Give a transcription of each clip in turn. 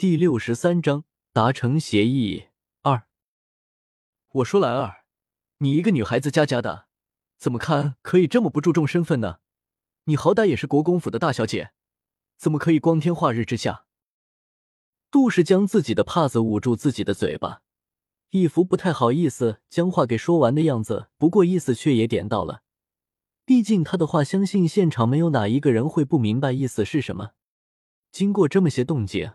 第六十三章达成协议二。我说兰儿，你一个女孩子家家的，怎么看可以这么不注重身份呢？你好歹也是国公府的大小姐，怎么可以光天化日之下？杜氏将自己的帕子捂住自己的嘴巴，一副不太好意思将话给说完的样子。不过意思却也点到了，毕竟他的话，相信现场没有哪一个人会不明白意思是什么。经过这么些动静。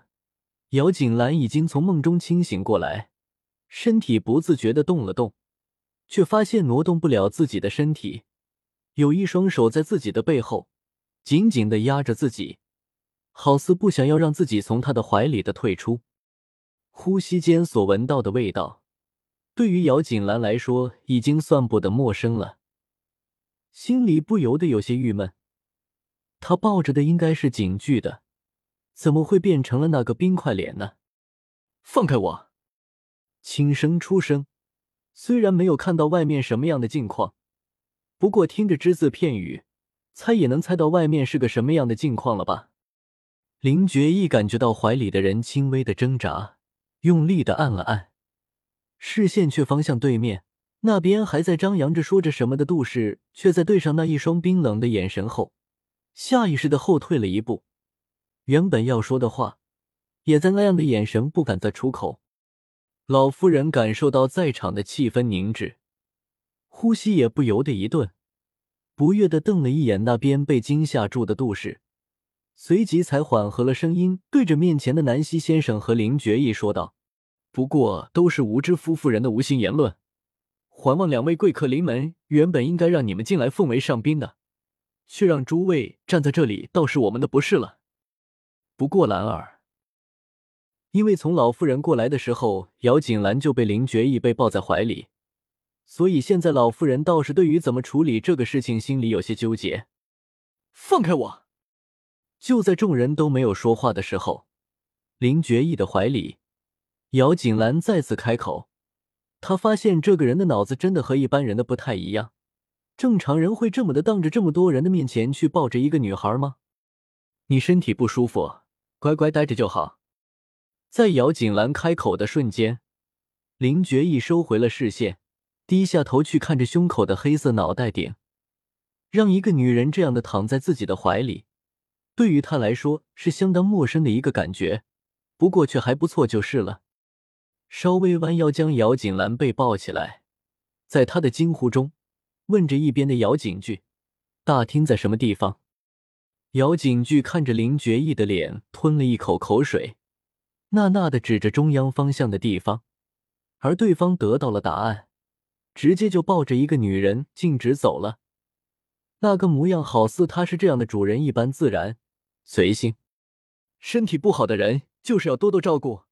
姚锦兰已经从梦中清醒过来，身体不自觉的动了动，却发现挪动不了自己的身体，有一双手在自己的背后紧紧的压着自己，好似不想要让自己从他的怀里的退出。呼吸间所闻到的味道，对于姚锦兰来说已经算不得陌生了，心里不由得有些郁闷。他抱着的应该是警句的。怎么会变成了那个冰块脸呢？放开我！轻声出声，虽然没有看到外面什么样的境况，不过听着只字片语，猜也能猜到外面是个什么样的境况了吧？林觉意感觉到怀里的人轻微的挣扎，用力的按了按，视线却方向对面，那边还在张扬着说着什么的杜氏，却在对上那一双冰冷的眼神后，下意识的后退了一步。原本要说的话，也在那样的眼神不敢再出口。老夫人感受到在场的气氛凝滞，呼吸也不由得一顿，不悦的瞪了一眼那边被惊吓住的杜氏，随即才缓和了声音，对着面前的南希先生和林觉意说道：“不过都是无知夫妇人的无心言论，还望两位贵客临门，原本应该让你们进来奉为上宾的，却让诸位站在这里，倒是我们的不是了。”不过兰儿，因为从老妇人过来的时候，姚锦兰就被林觉意被抱在怀里，所以现在老妇人倒是对于怎么处理这个事情心里有些纠结。放开我！就在众人都没有说话的时候，林觉意的怀里，姚锦兰再次开口。她发现这个人的脑子真的和一般人的不太一样，正常人会这么的当着这么多人的面前去抱着一个女孩吗？你身体不舒服？乖乖待着就好。在姚锦兰开口的瞬间，林觉意收回了视线，低下头去看着胸口的黑色脑袋顶。让一个女人这样的躺在自己的怀里，对于他来说是相当陌生的一个感觉，不过却还不错就是了。稍微弯腰将姚锦兰被抱起来，在他的惊呼中，问着一边的姚锦句：“大厅在什么地方？”姚景句看着林觉意的脸，吞了一口口水，呐呐的指着中央方向的地方，而对方得到了答案，直接就抱着一个女人径直走了，那个模样好似他是这样的主人一般自然随性。身体不好的人就是要多多照顾，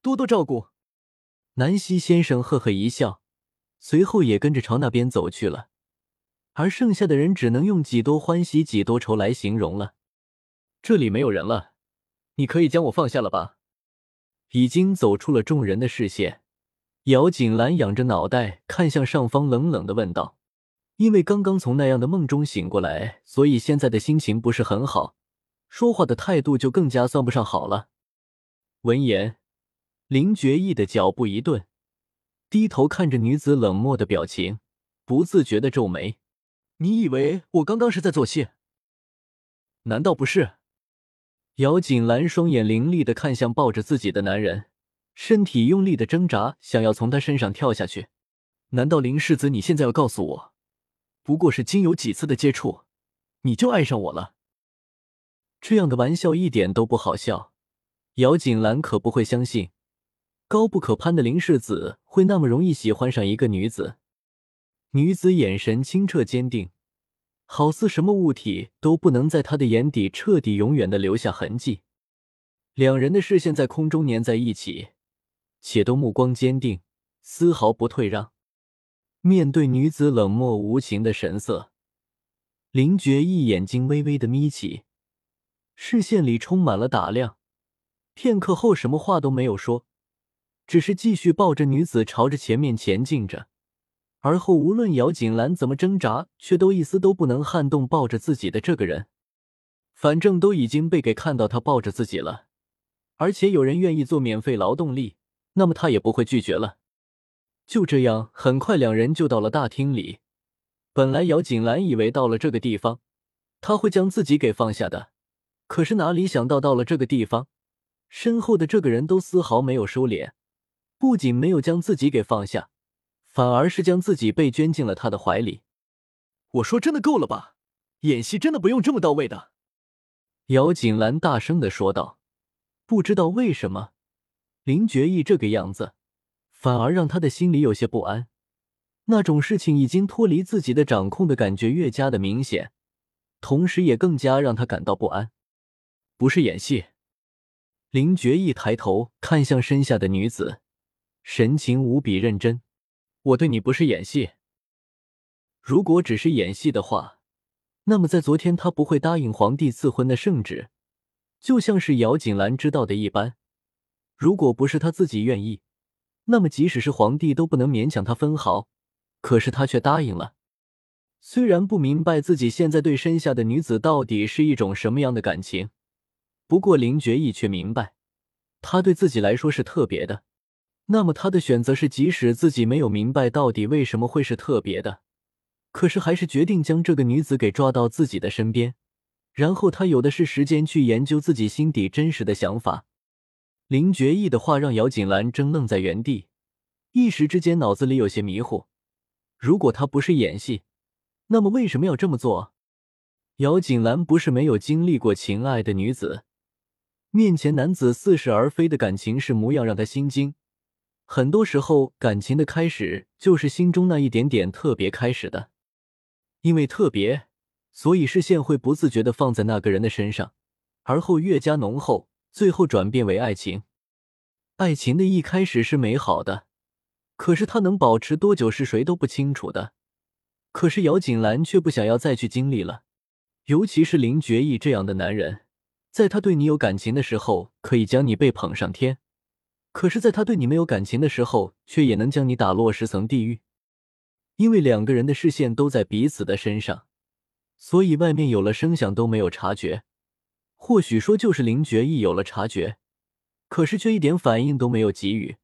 多多照顾。南希先生呵呵一笑，随后也跟着朝那边走去了。而剩下的人只能用几多欢喜几多愁来形容了。这里没有人了，你可以将我放下了吧？已经走出了众人的视线，姚锦兰仰着脑袋看向上方，冷冷的问道：“因为刚刚从那样的梦中醒过来，所以现在的心情不是很好，说话的态度就更加算不上好了。”闻言，林觉意的脚步一顿，低头看着女子冷漠的表情，不自觉的皱眉。你以为我刚刚是在做戏？难道不是？姚锦兰双眼凌厉的看向抱着自己的男人，身体用力的挣扎，想要从他身上跳下去。难道林世子，你现在要告诉我，不过是经有几次的接触，你就爱上我了？这样的玩笑一点都不好笑。姚锦兰可不会相信，高不可攀的林世子会那么容易喜欢上一个女子。女子眼神清澈坚定，好似什么物体都不能在她的眼底彻底永远的留下痕迹。两人的视线在空中粘在一起，且都目光坚定，丝毫不退让。面对女子冷漠无情的神色，林觉意眼睛微微的眯起，视线里充满了打量。片刻后，什么话都没有说，只是继续抱着女子朝着前面前进着。而后，无论姚锦兰怎么挣扎，却都一丝都不能撼动抱着自己的这个人。反正都已经被给看到他抱着自己了，而且有人愿意做免费劳动力，那么他也不会拒绝了。就这样，很快两人就到了大厅里。本来姚锦兰以为到了这个地方，他会将自己给放下的，可是哪里想到到了这个地方，身后的这个人都丝毫没有收敛，不仅没有将自己给放下，反而是将自己被圈进了他的怀里。我说真的够了吧？演戏真的不用这么到位的。姚锦兰大声的说道。不知道为什么，林觉义这个样子，反而让他的心里有些不安。那种事情已经脱离自己的掌控的感觉越加的明显，同时也更加让他感到不安。不是演戏。林觉义抬头看向身下的女子，神情无比认真。我对你不是演戏。如果只是演戏的话，那么在昨天他不会答应皇帝赐婚的圣旨。就像是姚锦兰知道的一般，如果不是他自己愿意，那么即使是皇帝都不能勉强他分毫。可是他却答应了。虽然不明白自己现在对身下的女子到底是一种什么样的感情，不过林觉义却明白，他对自己来说是特别的。那么他的选择是，即使自己没有明白到底为什么会是特别的，可是还是决定将这个女子给抓到自己的身边。然后他有的是时间去研究自己心底真实的想法。林觉义的话让姚锦兰怔愣在原地，一时之间脑子里有些迷糊。如果他不是演戏，那么为什么要这么做？姚锦兰不是没有经历过情爱的女子，面前男子似是而非的感情是模样让她心惊。很多时候，感情的开始就是心中那一点点特别开始的，因为特别。所以视线会不自觉的放在那个人的身上，而后越加浓厚，最后转变为爱情。爱情的一开始是美好的，可是它能保持多久是谁都不清楚的。可是姚锦兰却不想要再去经历了，尤其是林觉义这样的男人，在他对你有感情的时候，可以将你被捧上天；可是，在他对你没有感情的时候，却也能将你打落十层地狱。因为两个人的视线都在彼此的身上。所以外面有了声响都没有察觉，或许说就是林觉义有了察觉，可是却一点反应都没有给予。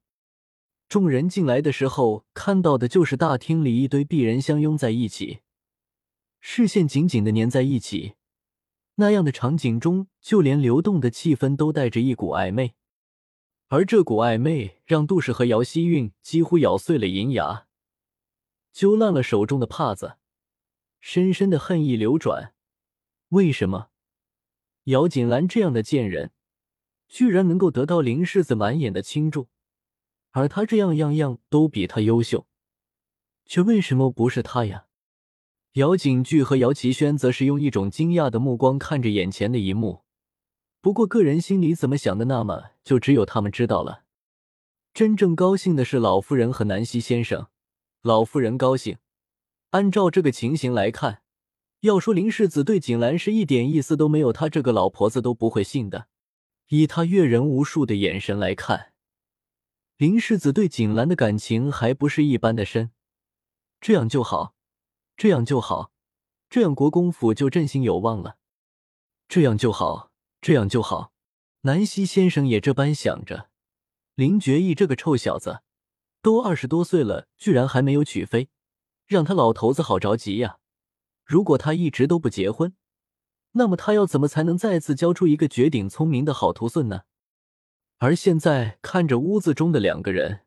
众人进来的时候看到的就是大厅里一堆鄙人相拥在一起，视线紧紧的粘在一起。那样的场景中，就连流动的气氛都带着一股暧昧，而这股暧昧让杜氏和姚希韵几乎咬碎了银牙，揪烂了手中的帕子。深深的恨意流转，为什么姚锦兰这样的贱人，居然能够得到林世子满眼的倾注，而他这样样样都比他优秀，却为什么不是他呀？姚景句和姚奇轩则是用一种惊讶的目光看着眼前的一幕，不过个人心里怎么想的，那么就只有他们知道了。真正高兴的是老夫人和南希先生，老夫人高兴。按照这个情形来看，要说林世子对景兰是一点意思都没有，他这个老婆子都不会信的。以他阅人无数的眼神来看，林世子对景兰的感情还不是一般的深。这样就好，这样就好，这样国公府就振兴有望了。这样就好，这样就好。南希先生也这般想着。林觉义这个臭小子，都二十多岁了，居然还没有娶妃。让他老头子好着急呀！如果他一直都不结婚，那么他要怎么才能再次教出一个绝顶聪明的好徒孙呢？而现在看着屋子中的两个人，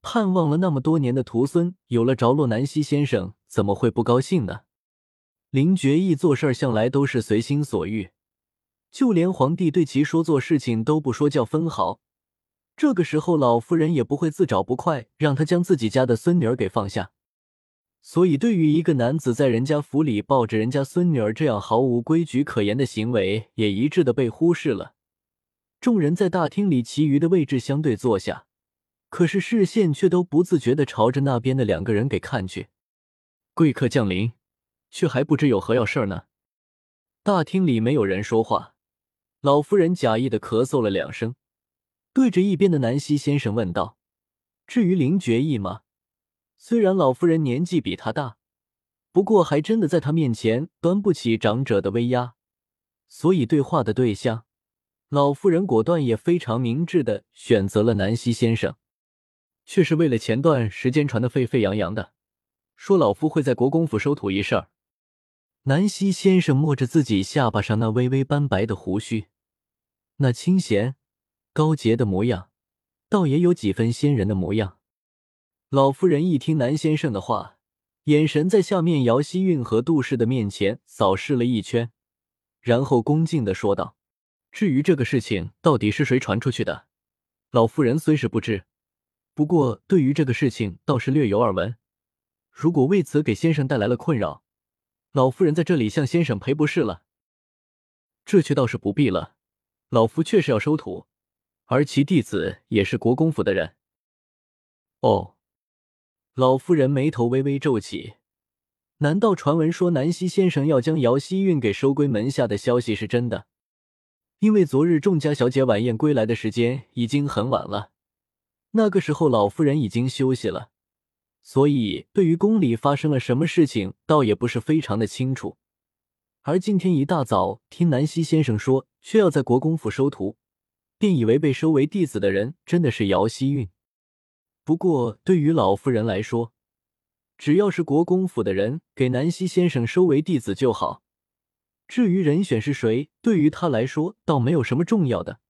盼望了那么多年的徒孙有了着落，南希先生怎么会不高兴呢？林觉义做事向来都是随心所欲，就连皇帝对其说做事情都不说叫分毫。这个时候，老夫人也不会自找不快，让他将自己家的孙女儿给放下。所以，对于一个男子在人家府里抱着人家孙女儿这样毫无规矩可言的行为，也一致的被忽视了。众人在大厅里其余的位置相对坐下，可是视线却都不自觉的朝着那边的两个人给看去。贵客降临，却还不知有何要事呢？大厅里没有人说话，老夫人假意的咳嗽了两声，对着一边的南希先生问道：“至于林觉义吗？”虽然老夫人年纪比他大，不过还真的在他面前端不起长者的威压，所以对话的对象老夫人果断也非常明智的选择了南希先生，却是为了前段时间传的沸沸扬扬的，说老夫会在国公府收徒一事儿。南希先生摸着自己下巴上那微微斑白的胡须，那清闲高洁的模样，倒也有几分仙人的模样。老夫人一听南先生的话，眼神在下面姚希韵和杜氏的面前扫视了一圈，然后恭敬的说道。至于这个事情到底是谁传出去的，老夫人虽是不知，不过对于这个事情倒是略有耳闻。如果为此给先生带来了困扰，老夫人在这里向先生赔不是了。这却倒是不必了，老夫确实要收徒，而其弟子也是国公府的人。哦，老夫人眉头微微皱起，难道传闻说南希先生要将姚希韵给收归门下的消息是真的？因为昨日众家小姐晚宴归来的时间已经很晚了，那个时候老夫人已经休息了，所以对于宫里发生了什么事情，倒也不是非常的清楚。而今天一大早听南希先生说，却要在国公府收徒，便以为被收为弟子的人真的是姚希韵。不过对于老夫人来说，只要是国公府的人给南希先生收为弟子就好。至于人选是谁，对于他来说倒没有什么重要的。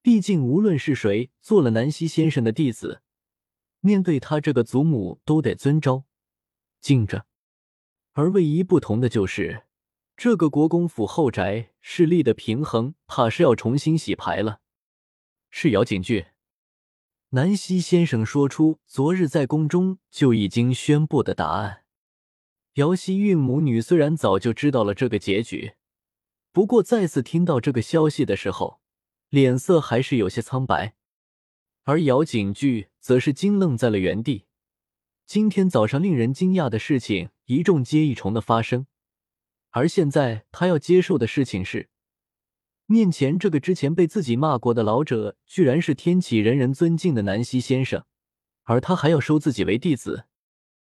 毕竟无论是谁做了南希先生的弟子，面对他这个祖母都得遵招敬着。而唯一不同的就是，这个国公府后宅势力的平衡，怕是要重新洗牌了。是姚景句，南希先生说出昨日在宫中就已经宣布的答案。姚希韵母女虽然早就知道了这个结局，不过再次听到这个消息的时候，脸色还是有些苍白。而姚景句则是惊愣在了原地。今天早上令人惊讶的事情一重接一重的发生，而现在他要接受的事情是，面前这个之前被自己骂过的老者，居然是天启人人尊敬的南希先生，而他还要收自己为弟子。